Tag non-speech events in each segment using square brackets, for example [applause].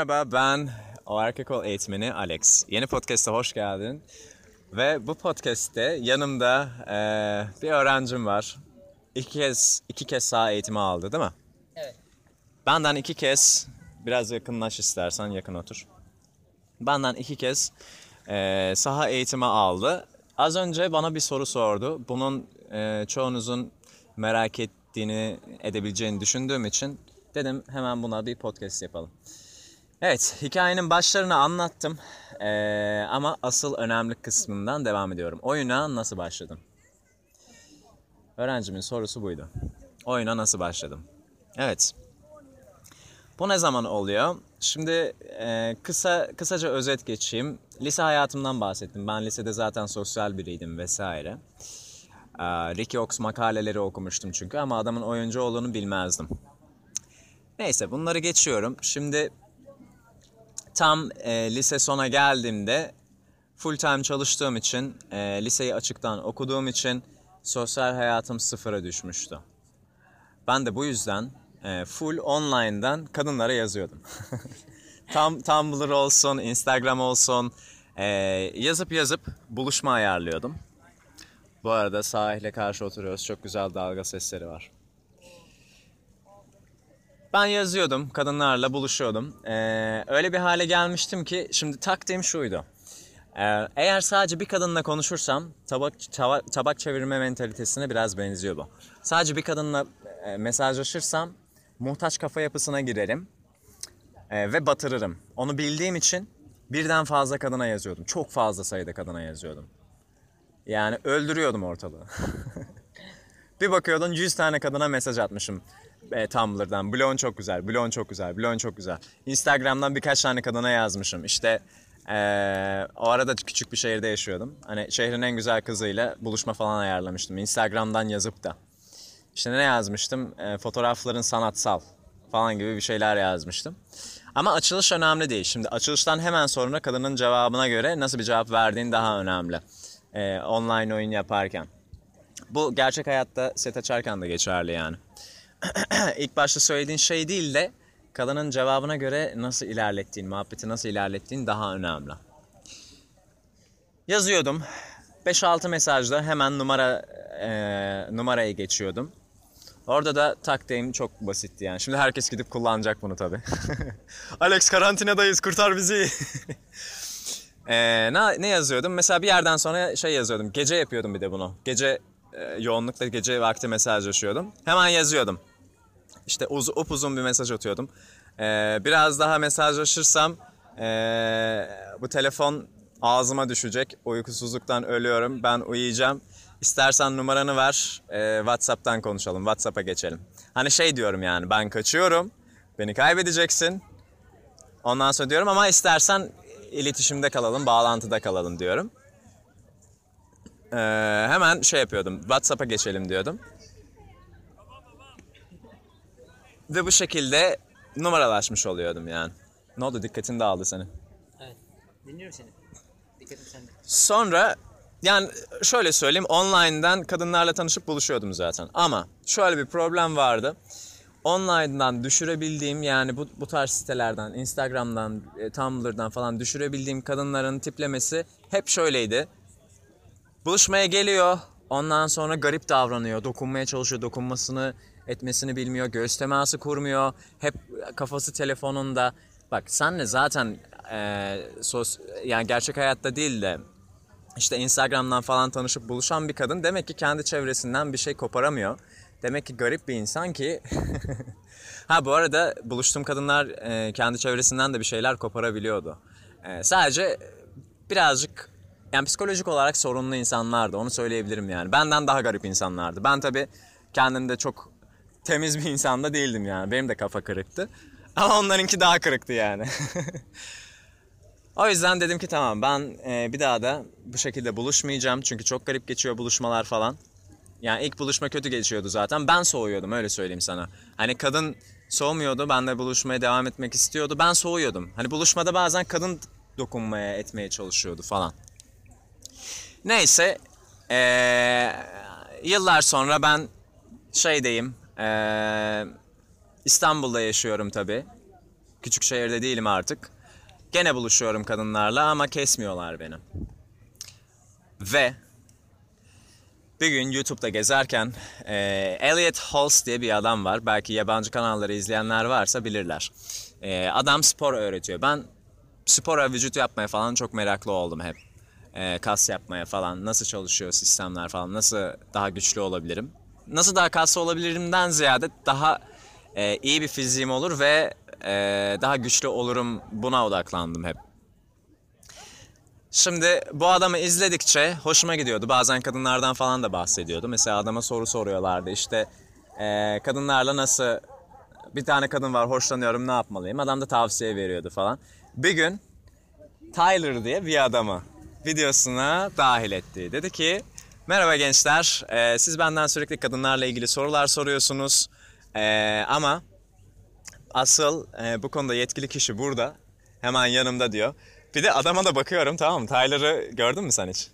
Merhaba ben o erkek ol eğitmeni Alex. Yeni podcast'a hoş geldin. Ve bu podcast'te yanımda eee, bir öğrencim var. İki kez iki kez sağ eğitimi aldı değil mi? Evet. Benden iki kez biraz yakınlaş istersen yakın otur. Benden iki kez eee, saha eğitimi aldı. Az önce bana bir soru sordu. Bunun eee, çoğunuzun merak ettiğini, edebileceğini düşündüğüm için dedim hemen buna bir podcast yapalım. Evet, hikayenin başlarını anlattım Eee, ama asıl önemli kısmından devam ediyorum. Oyuna nasıl başladım? Öğrencimin sorusu buydu. Oyuna nasıl başladım? Evet. Bu ne zaman oluyor? Şimdi e, kısa kısaca özet geçeyim. Lise hayatımdan bahsettim. Ben lisede zaten sosyal biriydim vesaire. Ee, Ricky Ox makaleleri okumuştum çünkü ama adamın oyuncu olduğunu bilmezdim. Neyse bunları geçiyorum. Şimdi tam e, lise sona geldiğimde full time çalıştığım için, e, liseyi açıktan okuduğum için sosyal hayatım sıfıra düşmüştü. Ben de bu yüzden e, full online'dan kadınlara yazıyordum. [laughs] tam Tumblr olsun, Instagram olsun e, yazıp yazıp buluşma ayarlıyordum. Bu arada sahile karşı oturuyoruz. Çok güzel dalga sesleri var. Ben yazıyordum, kadınlarla buluşuyordum. Ee, öyle bir hale gelmiştim ki şimdi taktiğim şuydu. Ee, eğer sadece bir kadınla konuşursam tabak tava- tabak çevirme mentalitesine biraz benziyor bu. Sadece bir kadınla e, mesajlaşırsam muhtaç kafa yapısına girerim e, ve batırırım. Onu bildiğim için birden fazla kadına yazıyordum. Çok fazla sayıda kadına yazıyordum. Yani öldürüyordum ortalığı. [laughs] Bir bakıyordun 100 tane kadına mesaj atmışım e, Tumblr'dan. Bloğun çok güzel, bloğun çok güzel, bloğun çok güzel. Instagram'dan birkaç tane kadına yazmışım. İşte e, o arada küçük bir şehirde yaşıyordum. Hani şehrin en güzel kızıyla buluşma falan ayarlamıştım. Instagram'dan yazıp da. İşte ne yazmıştım? E, fotoğrafların sanatsal falan gibi bir şeyler yazmıştım. Ama açılış önemli değil. Şimdi açılıştan hemen sonra kadının cevabına göre nasıl bir cevap verdiğin daha önemli. E, online oyun yaparken. Bu gerçek hayatta set açarken de geçerli yani. [clears throat] İlk başta söylediğin şey değil de kadının cevabına göre nasıl ilerlettiğin, muhabbeti nasıl ilerlettiğin daha önemli. Yazıyordum. 5-6 mesajda hemen numara e, numaraya geçiyordum. Orada da taktiğim çok basitti yani. Şimdi herkes gidip kullanacak bunu tabii. [laughs] Alex karantinadayız kurtar bizi. Ee, [laughs] ne, ne yazıyordum? Mesela bir yerden sonra şey yazıyordum. Gece yapıyordum bir de bunu. Gece e, yoğunlukla gece vakti mesajlaşıyordum. Hemen yazıyordum. İşte uz, upuzun bir mesaj atıyordum. Ee, biraz daha mesajlaşırsam e, bu telefon ağzıma düşecek. Uykusuzluktan ölüyorum. Ben uyuyacağım. İstersen numaranı ver. e, WhatsApp'tan konuşalım. WhatsApp'a geçelim. Hani şey diyorum yani ben kaçıyorum. Beni kaybedeceksin. Ondan sonra diyorum ama istersen iletişimde kalalım, bağlantıda kalalım diyorum. Ee, hemen şey yapıyordum, WhatsApp'a geçelim diyordum. Ve bu şekilde numaralaşmış oluyordum yani. Ne oldu dikkatini dağıldı senin. Evet. Dinliyorum seni. Dikkatim sende. Sonra yani şöyle söyleyeyim online'dan kadınlarla tanışıp buluşuyordum zaten. Ama şöyle bir problem vardı. Online'dan düşürebildiğim yani bu, bu tarz sitelerden, Instagram'dan, e, Tumblr'dan falan düşürebildiğim kadınların tiplemesi hep şöyleydi. Buluşmaya geliyor, ondan sonra garip davranıyor, dokunmaya çalışıyor, dokunmasını etmesini bilmiyor, göğüs teması kurmuyor, hep kafası telefonunda. Bak senle zaten e, sos, yani gerçek hayatta değil de işte Instagram'dan falan tanışıp buluşan bir kadın demek ki kendi çevresinden bir şey koparamıyor. Demek ki garip bir insan ki... [laughs] ha bu arada buluştuğum kadınlar e, kendi çevresinden de bir şeyler koparabiliyordu. E, sadece birazcık yani psikolojik olarak sorunlu insanlardı onu söyleyebilirim yani. Benden daha garip insanlardı. Ben tabii kendimde çok temiz bir insan da değildim yani. Benim de kafa kırıktı. Ama onlarınki daha kırıktı yani. [laughs] O yüzden dedim ki tamam ben e, bir daha da bu şekilde buluşmayacağım. Çünkü çok garip geçiyor buluşmalar falan. Yani ilk buluşma kötü geçiyordu zaten. Ben soğuyordum öyle söyleyeyim sana. Hani kadın soğumuyordu. Ben de buluşmaya devam etmek istiyordu. Ben soğuyordum. Hani buluşmada bazen kadın dokunmaya etmeye çalışıyordu falan. Neyse. eee, yıllar sonra ben şeydeyim. Eee, İstanbul'da yaşıyorum tabii. Küçük şehirde değilim artık. Gene buluşuyorum kadınlarla ama kesmiyorlar beni. Ve bir gün YouTube'da gezerken e, Elliot Halls diye bir adam var. Belki yabancı kanalları izleyenler varsa bilirler. E, adam spor öğretiyor. Ben spora, vücut yapmaya falan çok meraklı oldum hep. E, kas yapmaya falan, nasıl çalışıyor sistemler falan, nasıl daha güçlü olabilirim. Nasıl daha kaslı olabilirimden ziyade daha e, iyi bir fiziğim olur ve e, daha güçlü olurum buna odaklandım hep. Şimdi bu adamı izledikçe hoşuma gidiyordu. Bazen kadınlardan falan da bahsediyordu. Mesela adama soru soruyorlardı. İşte e, kadınlarla nasıl bir tane kadın var hoşlanıyorum ne yapmalıyım? Adam da tavsiye veriyordu falan. Bir gün Tyler diye bir adamı videosuna dahil etti. Dedi ki merhaba gençler e, siz benden sürekli kadınlarla ilgili sorular soruyorsunuz. E, ama asıl e, bu konuda yetkili kişi burada. Hemen yanımda diyor. Bir de adama da bakıyorum tamam mı? Tyler'ı gördün mü sen hiç?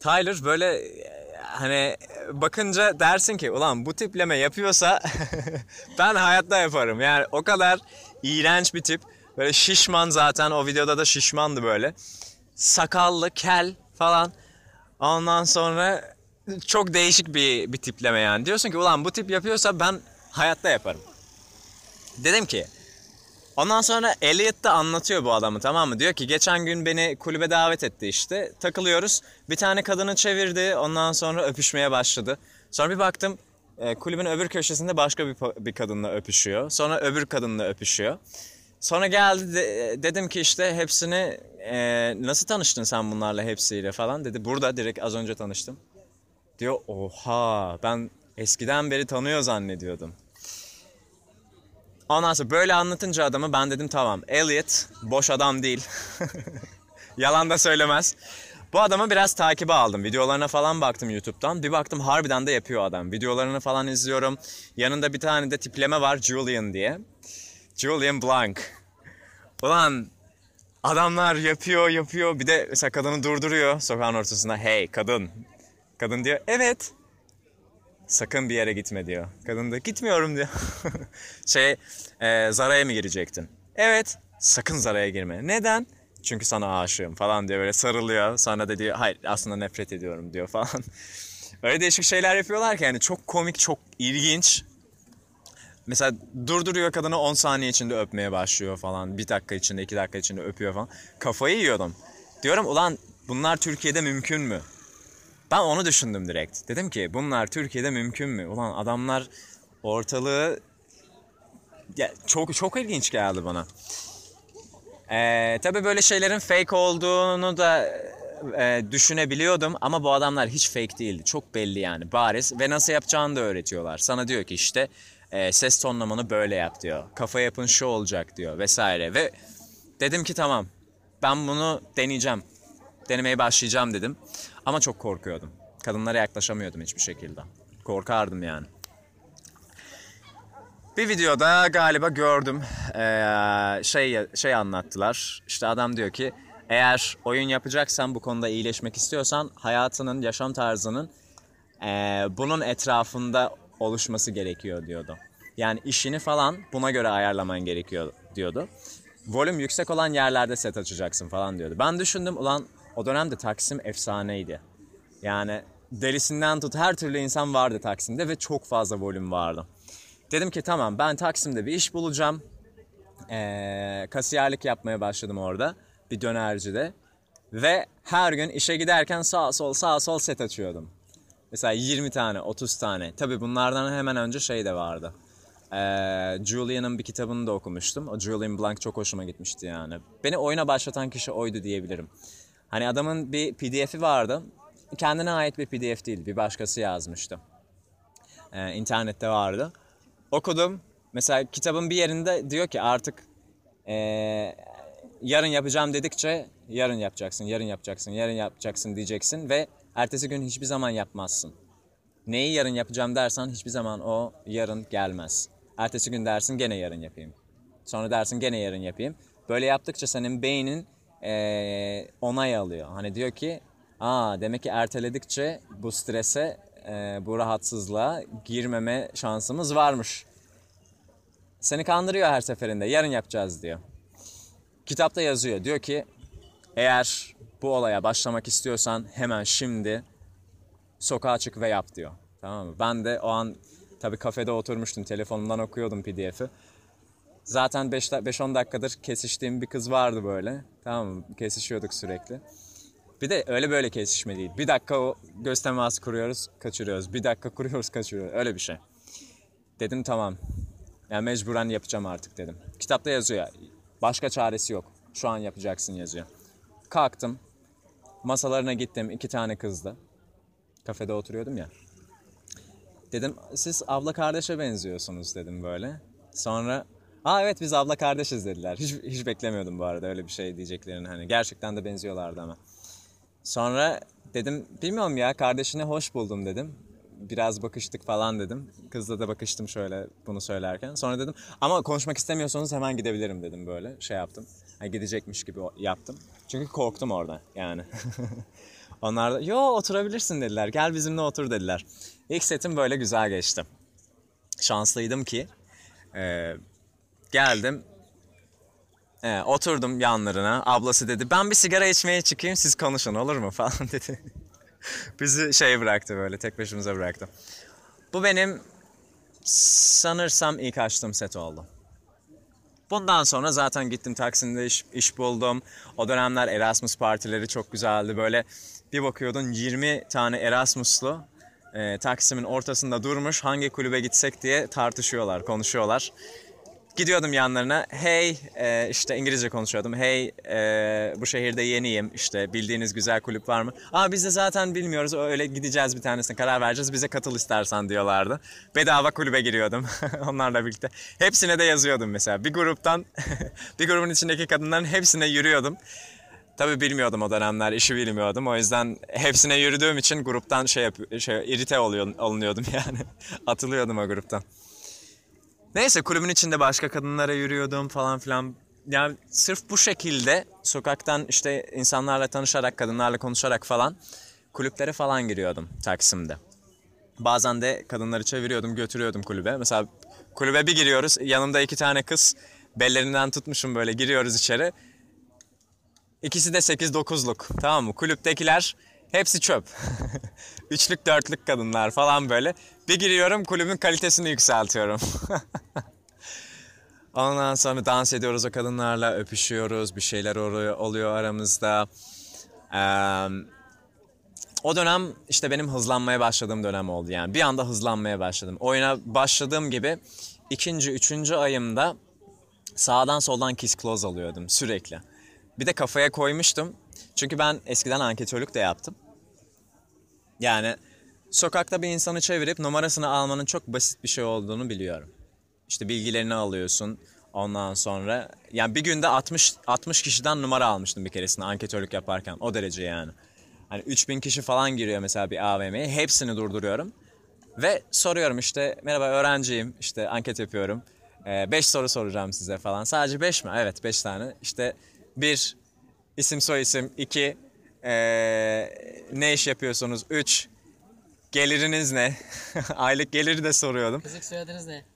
Tyler böyle e, hani bakınca dersin ki ulan bu tipleme yapıyorsa [laughs] ben hayatta yaparım. Yani o kadar iğrenç bir tip. Böyle şişman zaten o videoda da şişmandı böyle. Sakallı, kel falan. Ondan sonra çok değişik bir, bir tipleme yani. Diyorsun ki ulan bu tip yapıyorsa ben hayatta yaparım. Dedim ki Ondan sonra Elliot da anlatıyor bu adamı tamam mı? Diyor ki geçen gün beni kulübe davet etti işte. Takılıyoruz. Bir tane kadını çevirdi. Ondan sonra öpüşmeye başladı. Sonra bir baktım e, kulübün öbür köşesinde başka bir, bir kadınla öpüşüyor. Sonra öbür kadınla öpüşüyor. Sonra geldi de, dedim ki işte hepsini e, nasıl tanıştın sen bunlarla hepsiyle falan dedi. Burada direkt az önce tanıştım. Diyor oha ben eskiden beri tanıyor zannediyordum. Ondan sonra böyle anlatınca adamı ben dedim tamam Elliot boş adam değil. [laughs] Yalan da söylemez. Bu adamı biraz takibe aldım. Videolarına falan baktım YouTube'dan. Bir baktım harbiden de yapıyor adam. Videolarını falan izliyorum. Yanında bir tane de tipleme var Julian diye. Julian Blanc. Ulan adamlar yapıyor yapıyor. Bir de mesela kadını durduruyor sokağın ortasında. Hey kadın. Kadın diyor evet. Sakın bir yere gitme diyor. Kadın da gitmiyorum diyor. [laughs] şey e, Zara'ya mı girecektin? Evet. Sakın Zara'ya girme. Neden? Çünkü sana aşığım falan diyor böyle sarılıyor. Sonra da diyor hayır aslında nefret ediyorum diyor falan. [laughs] Öyle değişik şeyler yapıyorlar ki yani çok komik çok ilginç. Mesela durduruyor kadını 10 saniye içinde öpmeye başlıyor falan. Bir dakika içinde, iki dakika içinde öpüyor falan. Kafayı yiyordum. Diyorum ulan bunlar Türkiye'de mümkün mü? Ben onu düşündüm direkt. Dedim ki bunlar Türkiye'de mümkün mü? Ulan adamlar ortalığı ya, çok çok ilginç geldi bana. Ee, tabii böyle şeylerin fake olduğunu da e, düşünebiliyordum ama bu adamlar hiç fake değildi. Çok belli yani bariz ve nasıl yapacağını da öğretiyorlar. Sana diyor ki işte e, ses tonlamanı böyle yap diyor. Kafa yapın şu olacak diyor vesaire ve dedim ki tamam ben bunu deneyeceğim. Denemeye başlayacağım dedim. Ama çok korkuyordum. Kadınlara yaklaşamıyordum hiçbir şekilde. Korkardım yani. Bir videoda galiba gördüm ee, şey şey anlattılar. İşte adam diyor ki eğer oyun yapacaksan bu konuda iyileşmek istiyorsan hayatının, yaşam tarzının ee, bunun etrafında oluşması gerekiyor diyordu. Yani işini falan buna göre ayarlaman gerekiyor diyordu. Volüm yüksek olan yerlerde set açacaksın falan diyordu. Ben düşündüm ulan o dönemde Taksim efsaneydi. Yani delisinden tut her türlü insan vardı Taksim'de ve çok fazla volüm vardı. Dedim ki tamam ben Taksim'de bir iş bulacağım. Ee, kasiyerlik yapmaya başladım orada bir dönercide. Ve her gün işe giderken sağ sol sağ sol set açıyordum. Mesela 20 tane 30 tane. Tabi bunlardan hemen önce şey de vardı. Ee, Julian'ın bir kitabını da okumuştum. O Julian Blanc çok hoşuma gitmişti yani. Beni oyuna başlatan kişi oydu diyebilirim. Hani adamın bir pdf'i vardı. Kendine ait bir pdf değil, bir başkası yazmıştı. Ee, internette vardı. Okudum. Mesela kitabın bir yerinde diyor ki artık ee, yarın yapacağım dedikçe yarın yapacaksın, yarın yapacaksın, yarın yapacaksın diyeceksin ve ertesi gün hiçbir zaman yapmazsın. Neyi yarın yapacağım dersen hiçbir zaman o yarın gelmez. Ertesi gün dersin gene yarın yapayım. Sonra dersin gene yarın yapayım. Böyle yaptıkça senin beynin e, onay alıyor. Hani diyor ki aa demek ki erteledikçe bu strese, e, bu rahatsızlığa girmeme şansımız varmış. Seni kandırıyor her seferinde. Yarın yapacağız diyor. Kitapta yazıyor. Diyor ki eğer bu olaya başlamak istiyorsan hemen şimdi sokağa çık ve yap diyor. Tamam mı? Ben de o an tabii kafede oturmuştum. Telefonumdan okuyordum pdf'i. Zaten 5-10 dakikadır kesiştiğim bir kız vardı böyle. Tamam mı? Kesişiyorduk sürekli. Bir de öyle böyle kesişme değil. Bir dakika o göz teması kuruyoruz, kaçırıyoruz. Bir dakika kuruyoruz, kaçırıyoruz. Öyle bir şey. Dedim tamam. Yani mecburen yapacağım artık dedim. Kitapta yazıyor. Başka çaresi yok. Şu an yapacaksın yazıyor. Kalktım. Masalarına gittim. iki tane kızdı. Kafede oturuyordum ya. Dedim siz abla kardeşe benziyorsunuz dedim böyle. Sonra aa evet biz abla kardeşiz dediler. Hiç, hiç beklemiyordum bu arada öyle bir şey diyeceklerini. Hani gerçekten de benziyorlardı ama. Sonra dedim bilmiyorum ya kardeşine hoş buldum dedim. Biraz bakıştık falan dedim. Kızla da bakıştım şöyle bunu söylerken. Sonra dedim ama konuşmak istemiyorsanız hemen gidebilirim dedim böyle. Şey yaptım. Hani gidecekmiş gibi yaptım. Çünkü korktum orada yani. [laughs] Onlar da yo oturabilirsin dediler. Gel bizimle otur dediler. İlk setim böyle güzel geçti. Şanslıydım ki e, geldim e, oturdum yanlarına. Ablası dedi ben bir sigara içmeye çıkayım siz konuşun olur mu [laughs] falan dedi. [laughs] Bizi şey bıraktı böyle tek başımıza bıraktı. Bu benim sanırsam ilk açtığım set oldu. Bundan sonra zaten gittim Taksim'de iş, iş buldum. O dönemler Erasmus partileri çok güzeldi. Böyle bir bakıyordun 20 tane Erasmuslu e, Taksim'in ortasında durmuş. Hangi kulübe gitsek diye tartışıyorlar, konuşuyorlar. Gidiyordum yanlarına. Hey, e, işte İngilizce konuşuyordum. Hey, e, bu şehirde yeniyim. İşte bildiğiniz güzel kulüp var mı? Aa biz de zaten bilmiyoruz. Öyle gideceğiz bir tanesine karar vereceğiz. Bize katıl istersen diyorlardı. Bedava kulübe giriyordum [laughs] onlarla birlikte. Hepsine de yazıyordum mesela. Bir gruptan, [laughs] bir grubun içindeki kadınların hepsine yürüyordum. Tabii bilmiyordum o dönemler, işi bilmiyordum. O yüzden hepsine yürüdüğüm için gruptan şey, yap- şey irite oluyor, olunuyordum [laughs] yani. Atılıyordum o gruptan. Neyse kulübün içinde başka kadınlara yürüyordum falan filan. Yani sırf bu şekilde sokaktan işte insanlarla tanışarak, kadınlarla konuşarak falan kulüplere falan giriyordum Taksim'de. Bazen de kadınları çeviriyordum, götürüyordum kulübe. Mesela kulübe bir giriyoruz, yanımda iki tane kız bellerinden tutmuşum böyle giriyoruz içeri. İkisi de 8-9'luk tamam mı? Kulüptekiler hepsi çöp. [laughs] Üçlük dörtlük kadınlar falan böyle. Bir giriyorum kulübün kalitesini yükseltiyorum. [laughs] Ondan sonra dans ediyoruz o kadınlarla, öpüşüyoruz, bir şeyler oluyor, aramızda. Eee, o dönem işte benim hızlanmaya başladığım dönem oldu yani. Bir anda hızlanmaya başladım. Oyuna başladığım gibi ikinci, üçüncü ayımda sağdan soldan kiss close alıyordum sürekli. Bir de kafaya koymuştum. Çünkü ben eskiden anketörlük de yaptım. Yani sokakta bir insanı çevirip numarasını almanın çok basit bir şey olduğunu biliyorum. İşte bilgilerini alıyorsun. Ondan sonra yani bir günde 60 60 kişiden numara almıştım bir keresinde anketörlük yaparken. O derece yani. Hani 3000 kişi falan giriyor mesela bir AVM'ye. Hepsini durduruyorum. Ve soruyorum işte merhaba öğrenciyim. işte anket yapıyorum. 5 soru soracağım size falan. Sadece 5 mi? Evet 5 tane. İşte bir isim soy isim. 2 ne iş yapıyorsunuz? 3 geliriniz ne? [laughs] Aylık geliri de soruyordum. Kızık soyadınız ne? [laughs]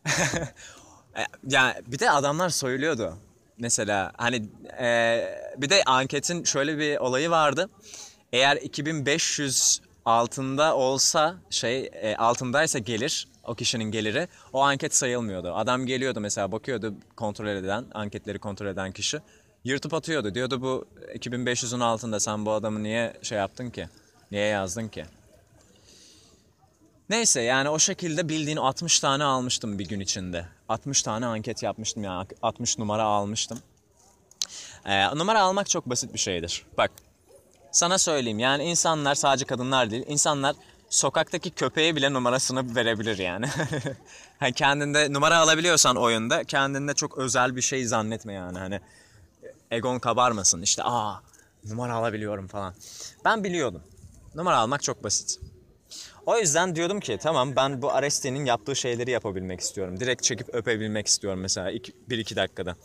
E, Yani bir de adamlar soyuluyordu. Mesela hani e, bir de anketin şöyle bir olayı vardı. Eğer 2500 altında olsa şey e, altındaysa gelir o kişinin geliri o anket sayılmıyordu. Adam geliyordu mesela bakıyordu kontrol eden anketleri kontrol eden kişi yırtıp atıyordu. Diyordu bu 2500'ün altında sen bu adamı niye şey yaptın ki? Niye yazdın ki? Neyse yani o şekilde bildiğin 60 tane almıştım bir gün içinde. 60 tane anket yapmıştım yani 60 numara almıştım. Ee, numara almak çok basit bir şeydir. Bak sana söyleyeyim yani insanlar sadece kadınlar değil insanlar sokaktaki köpeğe bile numarasını verebilir yani. [laughs] hani kendinde numara alabiliyorsan oyunda kendinde çok özel bir şey zannetme yani hani egon kabarmasın işte aa numara alabiliyorum falan. Ben biliyordum. Numara almak çok basit. O yüzden diyordum ki tamam ben bu Areste'nin yaptığı şeyleri yapabilmek istiyorum. Direkt çekip öpebilmek istiyorum mesela 1-2 dakikada.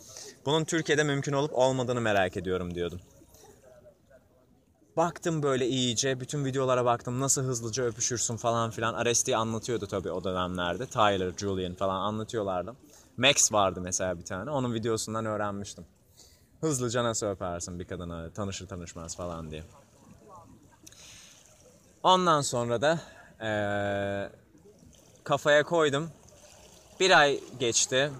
Bunun Türkiye'de mümkün olup olmadığını merak ediyorum diyordum. Baktım böyle iyice, bütün videolara baktım nasıl hızlıca öpüşürsün falan filan. Areste'yi anlatıyordu tabii o dönemlerde. Tyler, Julian falan anlatıyorlardı. Max vardı mesela bir tane. Onun videosundan öğrenmiştim. Hızlıca nasıl öpersin bir kadına tanışır tanışmaz falan diye. Ondan sonra da eee, kafaya koydum. Bir ay geçti.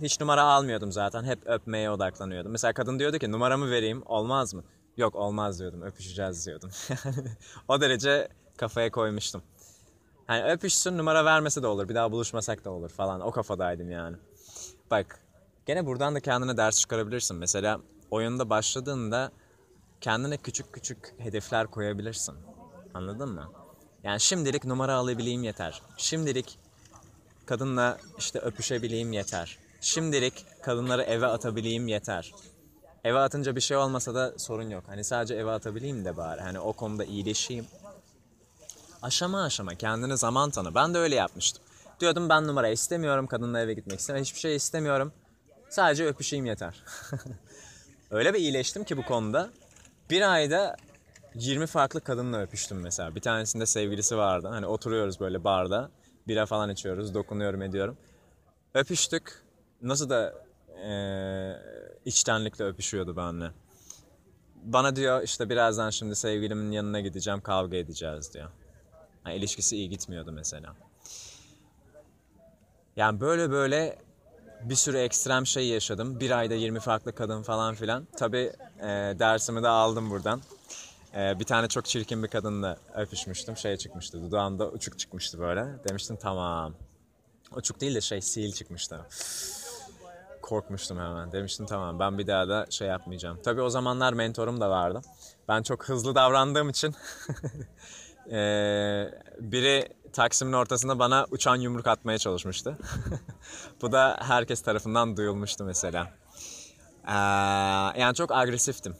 Hiç numara almıyordum zaten. Hep öpmeye odaklanıyordum. Mesela kadın diyordu ki numaramı vereyim olmaz mı? Yok olmaz diyordum. Öpüşeceğiz diyordum. [laughs] o derece kafaya koymuştum. Hani öpüşsün numara vermese de olur. Bir daha buluşmasak da olur falan. O kafadaydım yani. Bak gene buradan da kendine ders çıkarabilirsin. Mesela oyunda başladığında kendine küçük küçük hedefler koyabilirsin. Anladın mı? Yani şimdilik numara alabileyim yeter. Şimdilik kadınla işte öpüşebileyim yeter. Şimdilik kadınları eve atabileyim yeter. Eve atınca bir şey olmasa da sorun yok. Hani sadece eve atabileyim de bari. Hani o konuda iyileşeyim. Aşama aşama kendine zaman tanı. Ben de öyle yapmıştım. Diyordum ben numara istemiyorum. Kadınla eve gitmek istemiyorum. Hiçbir şey istemiyorum. Sadece öpüşeyim yeter. [laughs] öyle bir iyileştim ki bu konuda. Bir ayda 20 farklı kadınla öpüştüm mesela. Bir tanesinde sevgilisi vardı. Hani oturuyoruz böyle barda. Bira falan içiyoruz. Dokunuyorum ediyorum. Öpüştük. Nasıl da eee içtenlikle öpüşüyordu benimle. Bana diyor işte birazdan şimdi sevgilimin yanına gideceğim kavga edeceğiz diyor. Yani ilişkisi iyi gitmiyordu mesela. Yani böyle böyle bir sürü ekstrem şey yaşadım. Bir ayda 20 farklı kadın falan filan. Tabii e, dersimi de aldım buradan. E, bir tane çok çirkin bir kadınla öpüşmüştüm. Şey çıkmıştı, dudağımda uçuk çıkmıştı böyle. Demiştim tamam. Uçuk değil de şey sil çıkmıştı. Korkmuştum hemen. Demiştim tamam ben bir daha da şey yapmayacağım. Tabii o zamanlar mentorum da vardı. Ben çok hızlı davrandığım için [laughs] e, biri Taksim'in ortasında bana uçan yumruk atmaya çalışmıştı. [laughs] Bu da herkes tarafından duyulmuştu mesela. Ee, yani çok agresiftim.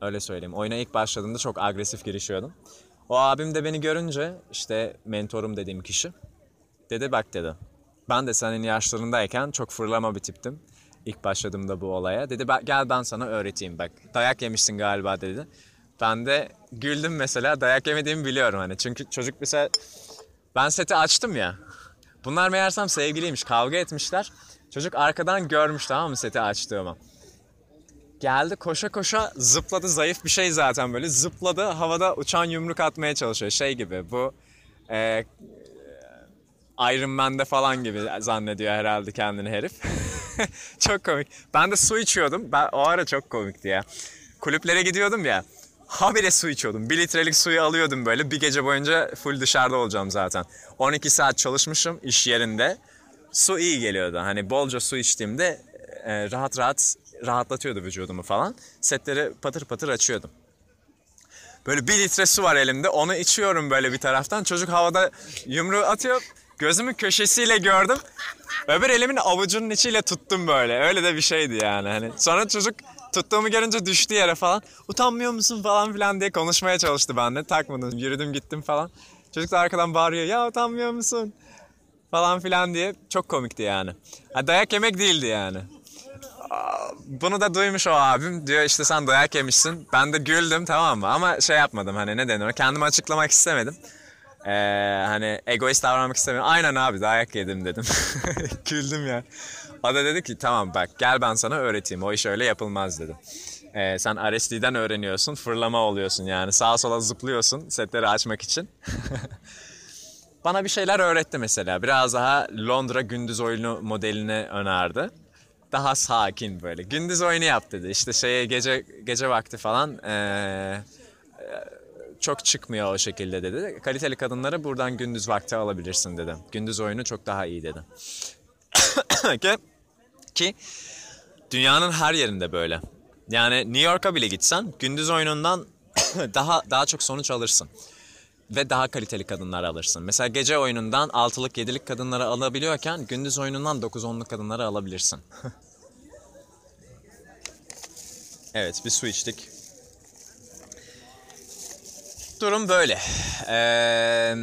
Öyle söyleyeyim. Oyuna ilk başladığımda çok agresif girişiyordum. O abim de beni görünce işte mentorum dediğim kişi dedi bak dedi. Ben de senin yaşlarındayken çok fırlama bir tiptim. İlk başladığımda bu olaya. Dedi bak gel ben sana öğreteyim bak. Dayak yemişsin galiba dedi. Ben de güldüm mesela. Dayak yemediğimi biliyorum hani. Çünkü çocuk mesela ben seti açtım ya. Bunlar meğersem sevgiliymiş. Kavga etmişler. Çocuk arkadan görmüş tamam mı seti açtığımı. Geldi koşa koşa zıpladı. Zayıf bir şey zaten böyle. Zıpladı havada uçan yumruk atmaya çalışıyor. Şey gibi bu e, Iron Man'de falan gibi zannediyor herhalde kendini herif. [laughs] çok komik. Ben de su içiyordum. Ben, o ara çok komikti ya. Kulüplere gidiyordum ya. Habire su içiyordum. Bir litrelik suyu alıyordum böyle. Bir gece boyunca full dışarıda olacağım zaten. 12 saat çalışmışım iş yerinde. Su iyi geliyordu. Hani bolca su içtiğimde e, rahat rahat rahatlatıyordu vücudumu falan. Setleri patır patır açıyordum. Böyle bir litre su var elimde. Onu içiyorum böyle bir taraftan. Çocuk havada yumruğu atıyor. Gözümün köşesiyle gördüm. Öbür elimin avucunun içiyle tuttum böyle. Öyle de bir şeydi yani. Hani sonra çocuk tuttuğumu görünce düştü yere falan. Utanmıyor musun falan filan diye konuşmaya çalıştı benimle. Takmadım. Yürüdüm gittim falan. Çocuk da arkadan bağırıyor. Ya utanmıyor musun? Falan filan diye. Çok komikti yani. Ha, dayak yemek değildi yani. Bunu da duymuş o abim. Diyor işte sen dayak yemişsin. Ben de güldüm tamam mı? Ama şey yapmadım hani ne denir? Kendimi açıklamak istemedim. Ee, hani egoist davranmak istemiyorum. Aynen abi dayak yedim dedim. [laughs] Güldüm ya. O da dedi ki tamam bak gel ben sana öğreteyim. O iş öyle yapılmaz dedim. Ee, sen RSD'den öğreniyorsun. Fırlama oluyorsun yani. Sağa sola zıplıyorsun setleri açmak için. [laughs] Bana bir şeyler öğretti mesela. Biraz daha Londra gündüz oyunu modelini önerdi. Daha sakin böyle. Gündüz oyunu yap dedi. İşte şeye gece gece vakti falan ee, çok çıkmıyor o şekilde dedi. Kaliteli kadınları buradan gündüz vakti alabilirsin dedi. Gündüz oyunu çok daha iyi dedi. [coughs] ki, ki dünyanın her yerinde böyle. Yani New York'a bile gitsen gündüz oyunundan [coughs] daha daha çok sonuç alırsın. Ve daha kaliteli kadınlar alırsın. Mesela gece oyunundan 6'lık 7'lik kadınları alabiliyorken gündüz oyunundan 9-10'luk kadınları alabilirsin. [laughs] evet bir su içtik. Durum böyle. Ee,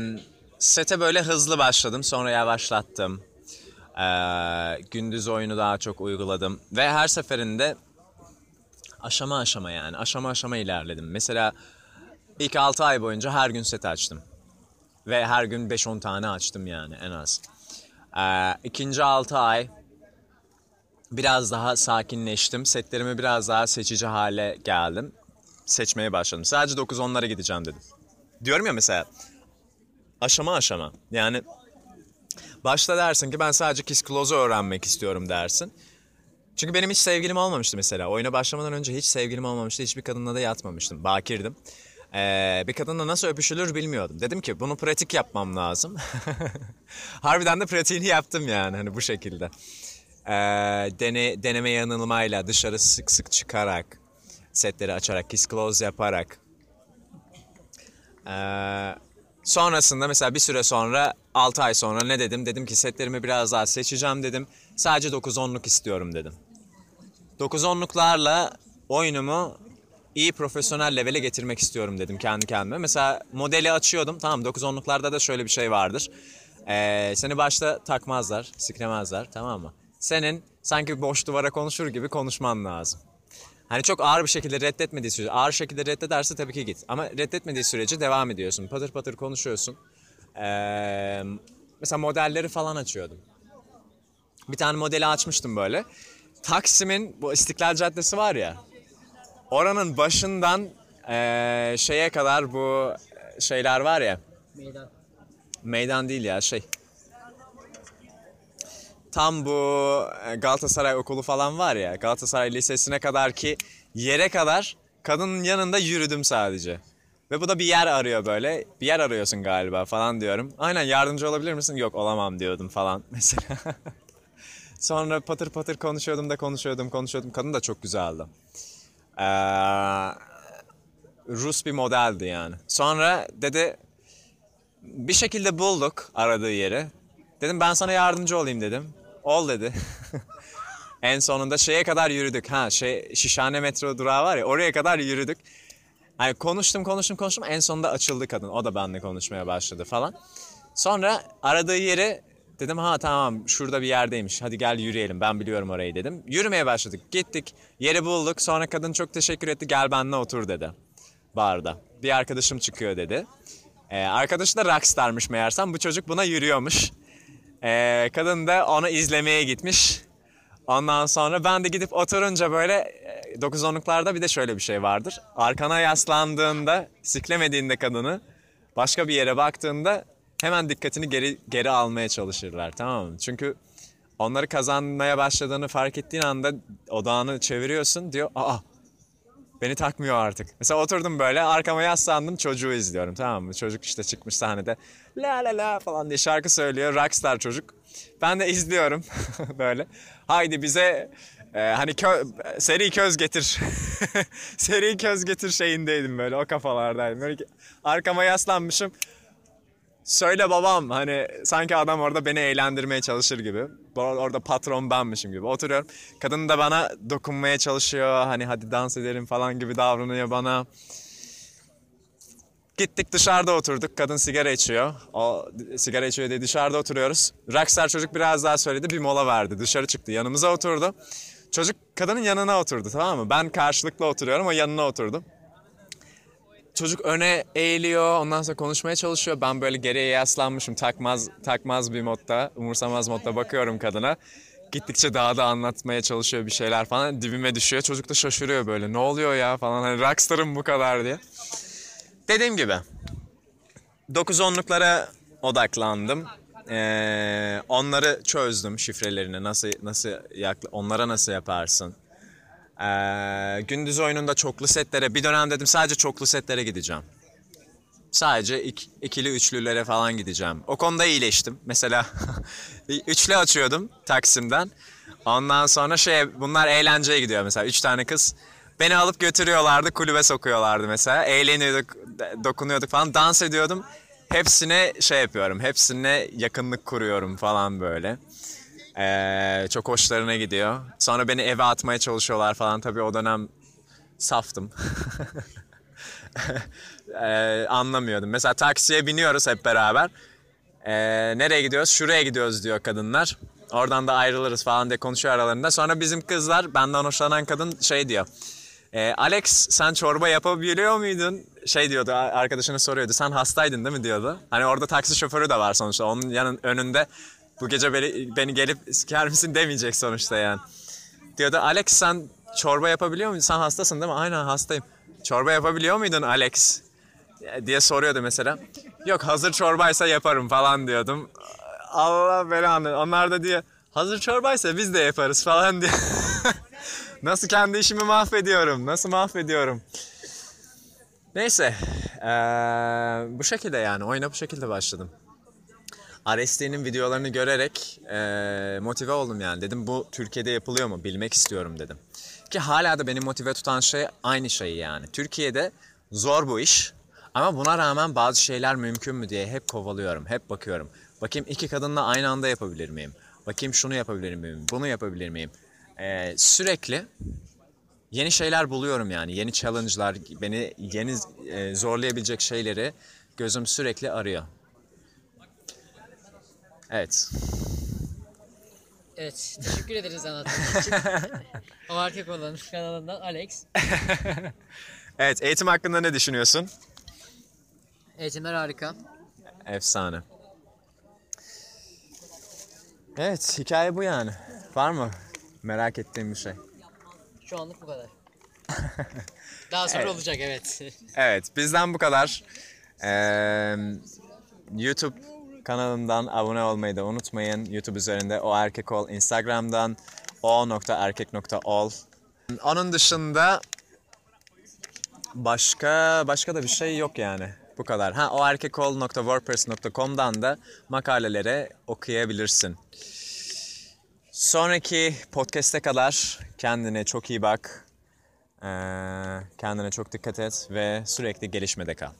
sete böyle hızlı başladım sonra yavaşlattım. Ee, gündüz oyunu daha çok uyguladım. Ve her seferinde aşama aşama yani aşama aşama ilerledim. Mesela ilk 6 ay boyunca her gün set açtım. Ve her gün 5-10 tane açtım yani en az. Ee, ikinci 6 ay biraz daha sakinleştim. Setlerimi biraz daha seçici hale geldim. Seçmeye başladım. Sadece 9-10'lara gideceğim dedim. Diyorum ya mesela aşama aşama. Yani başta dersin ki ben sadece Kiss Close'u öğrenmek istiyorum dersin. Çünkü benim hiç sevgilim olmamıştı mesela. Oyuna başlamadan önce hiç sevgilim olmamıştı. Hiçbir kadınla da yatmamıştım. Bakirdim. Ee, bir kadınla nasıl öpüşülür bilmiyordum. Dedim ki bunu pratik yapmam lazım. [laughs] Harbiden de pratiğini yaptım yani hani bu şekilde. Ee, dene, deneme yanılmayla dışarı sık sık çıkarak, setleri açarak, kiss close yaparak. Ee, sonrasında mesela bir süre sonra 6 ay sonra ne dedim? Dedim ki setlerimi biraz daha seçeceğim dedim. Sadece 9-10'luk istiyorum dedim. 9-10'luklarla oyunumu iyi profesyonel levele getirmek istiyorum dedim kendi kendime. Mesela modeli açıyordum. Tamam 9-10'luklarda da şöyle bir şey vardır. Ee, seni başta takmazlar, siklemezler tamam mı? Senin sanki boş duvara konuşur gibi konuşman lazım. Hani çok ağır bir şekilde reddetmediği sürece, ağır şekilde reddederse tabii ki git. Ama reddetmediği sürece devam ediyorsun. Patır patır konuşuyorsun. Ee, mesela modelleri falan açıyordum. Bir tane modeli açmıştım böyle. Taksim'in bu İstiklal Caddesi var ya. Oranın başından eee, şeye kadar bu şeyler var ya. Meydan. Meydan değil ya şey. Tam bu e, Galatasaray okulu falan var ya. Galatasaray Lisesi'ne kadar ki yere kadar kadının yanında yürüdüm sadece. Ve bu da bir yer arıyor böyle. Bir yer arıyorsun galiba falan diyorum. Aynen yardımcı olabilir misin? Yok olamam diyordum falan [laughs] mesela. Sonra patır patır konuşuyordum da konuşuyordum konuşuyordum. Kadın da çok güzeldi. Ee, Rus bir modeldi yani. Sonra dedi bir şekilde bulduk aradığı yeri. Dedim ben sana yardımcı olayım dedim. Ol dedi. [laughs] en sonunda şeye kadar yürüdük. Ha şey Şişhane metro durağı var ya oraya kadar yürüdük. Hani konuştum konuştum konuştum en sonunda açıldı kadın. O da benimle konuşmaya başladı falan. Sonra aradığı yeri dedim ha tamam şurada bir yerdeymiş. Hadi gel yürüyelim ben biliyorum orayı dedim. Yürümeye başladık gittik yeri bulduk. Sonra kadın çok teşekkür etti gel benimle otur dedi. Barda. Bir arkadaşım çıkıyor dedi. Ee, arkadaşı da rockstarmış meğersem bu çocuk buna yürüyormuş. Ee, kadın da onu izlemeye gitmiş. Ondan sonra ben de gidip oturunca böyle e, 9-10'luklarda bir de şöyle bir şey vardır. Arkana yaslandığında, siklemediğinde kadını başka bir yere baktığında hemen dikkatini geri geri almaya çalışırlar tamam mı? Çünkü onları kazanmaya başladığını fark ettiğin anda odağını çeviriyorsun diyor aa beni takmıyor artık. Mesela oturdum böyle arkama yaslandım çocuğu izliyorum tamam mı? Çocuk işte çıkmış sahnede la la la falan diye şarkı söylüyor rockstar çocuk. Ben de izliyorum [laughs] böyle. Haydi bize e, hani kö- seri köz getir. [laughs] seri köz getir şeyindeydim böyle o kafalardaydım. Böyle arkama yaslanmışım. Söyle babam hani sanki adam orada beni eğlendirmeye çalışır gibi. Orada patron benmişim gibi. Oturuyorum. Kadın da bana dokunmaya çalışıyor. Hani hadi dans edelim falan gibi davranıyor bana. Gittik dışarıda oturduk. Kadın sigara içiyor. O sigara içiyor diye dışarıda oturuyoruz. Rockstar çocuk biraz daha söyledi. Bir mola verdi. Dışarı çıktı. Yanımıza oturdu. Çocuk kadının yanına oturdu tamam mı? Ben karşılıklı oturuyorum. O yanına oturdu. Çocuk öne eğiliyor. Ondan sonra konuşmaya çalışıyor. Ben böyle geriye yaslanmışım. Takmaz takmaz bir modda, umursamaz modda bakıyorum kadına. Gittikçe daha da anlatmaya çalışıyor bir şeyler falan. Dibime düşüyor. Çocuk da şaşırıyor böyle. Ne oluyor ya falan. Hani rockstarım bu kadar diye. Dediğim gibi 9-10'luklara odaklandım. Ee, onları çözdüm şifrelerini nasıl nasıl yakla, onlara nasıl yaparsın. Ee, gündüz oyununda çoklu setlere bir dönem dedim sadece çoklu setlere gideceğim. Sadece ik- ikili üçlülere falan gideceğim. O konuda iyileştim. Mesela [laughs] üçlü açıyordum Taksim'den. Ondan sonra şey bunlar eğlenceye gidiyor mesela. Üç tane kız beni alıp götürüyorlardı kulübe sokuyorlardı mesela. Eğleniyorduk, dokunuyorduk falan dans ediyordum. Hepsine şey yapıyorum. Hepsine yakınlık kuruyorum falan böyle. Ee, çok hoşlarına gidiyor. Sonra beni eve atmaya çalışıyorlar falan. Tabii o dönem saftım. [laughs] Ee, anlamıyordum. Mesela taksiye biniyoruz hep beraber. Ee, nereye gidiyoruz? Şuraya gidiyoruz diyor kadınlar. Oradan da ayrılırız falan diye konuşuyor aralarında. Sonra bizim kızlar, benden hoşlanan kadın şey diyor. "Ee, Alex sen çorba yapabiliyor muydun? Şey diyordu, arkadaşına soruyordu. Sen hastaydın değil mi diyordu. Hani orada taksi şoförü de var sonuçta. Onun yanın önünde bu gece beni, beni gelip siker misin demeyecek sonuçta yani. Diyordu Alex sen çorba yapabiliyor musun? Sen hastasın değil mi? Aynen hastayım. Çorba yapabiliyor muydun Alex? diye soruyordu mesela. Yok hazır çorbaysa yaparım falan diyordum. Allah belanı. Onlar da diyor hazır çorbaysa biz de yaparız falan diye. [laughs] Nasıl kendi işimi mahvediyorum. Nasıl mahvediyorum. Neyse. eee, bu şekilde yani. Oyuna bu şekilde başladım. RST'nin videolarını görerek eee, motive oldum yani. Dedim bu Türkiye'de yapılıyor mu? Bilmek istiyorum dedim. Ki hala da beni motive tutan şey aynı şey yani. Türkiye'de zor bu iş. Ama buna rağmen bazı şeyler mümkün mü diye hep kovalıyorum. Hep bakıyorum. Bakayım iki kadınla aynı anda yapabilir miyim? Bakayım şunu yapabilir miyim? Bunu yapabilir miyim? Eee, sürekli yeni şeyler buluyorum yani. Yeni challenge'lar, beni yeni e, zorlayabilecek şeyleri gözüm sürekli arıyor. Evet. Evet. Teşekkür ederiz anlattığın için. [laughs] o erkek olan kanalından Alex. [laughs] Evet, eğitim hakkında ne düşünüyorsun? Eğitimler harika. Efsane. Evet, hikaye bu yani. Var mı merak ettiğim bir şey? Şu anlık bu kadar. Daha sonra Evet. olacak evet. Evet, bizden bu kadar. Ee, YouTube kanalımdan abone olmayı da unutmayın. YouTube üzerinde o erkek ol. Instagram'dan o.erkek.ol. Onun dışında başka başka da bir şey yok yani. Bu kadar. Ha o erkekol.wordpress.com'dan da makaleleri okuyabilirsin. Sonraki podcast'e kadar kendine çok iyi bak. Ee, kendine çok dikkat et ve sürekli gelişmede kal.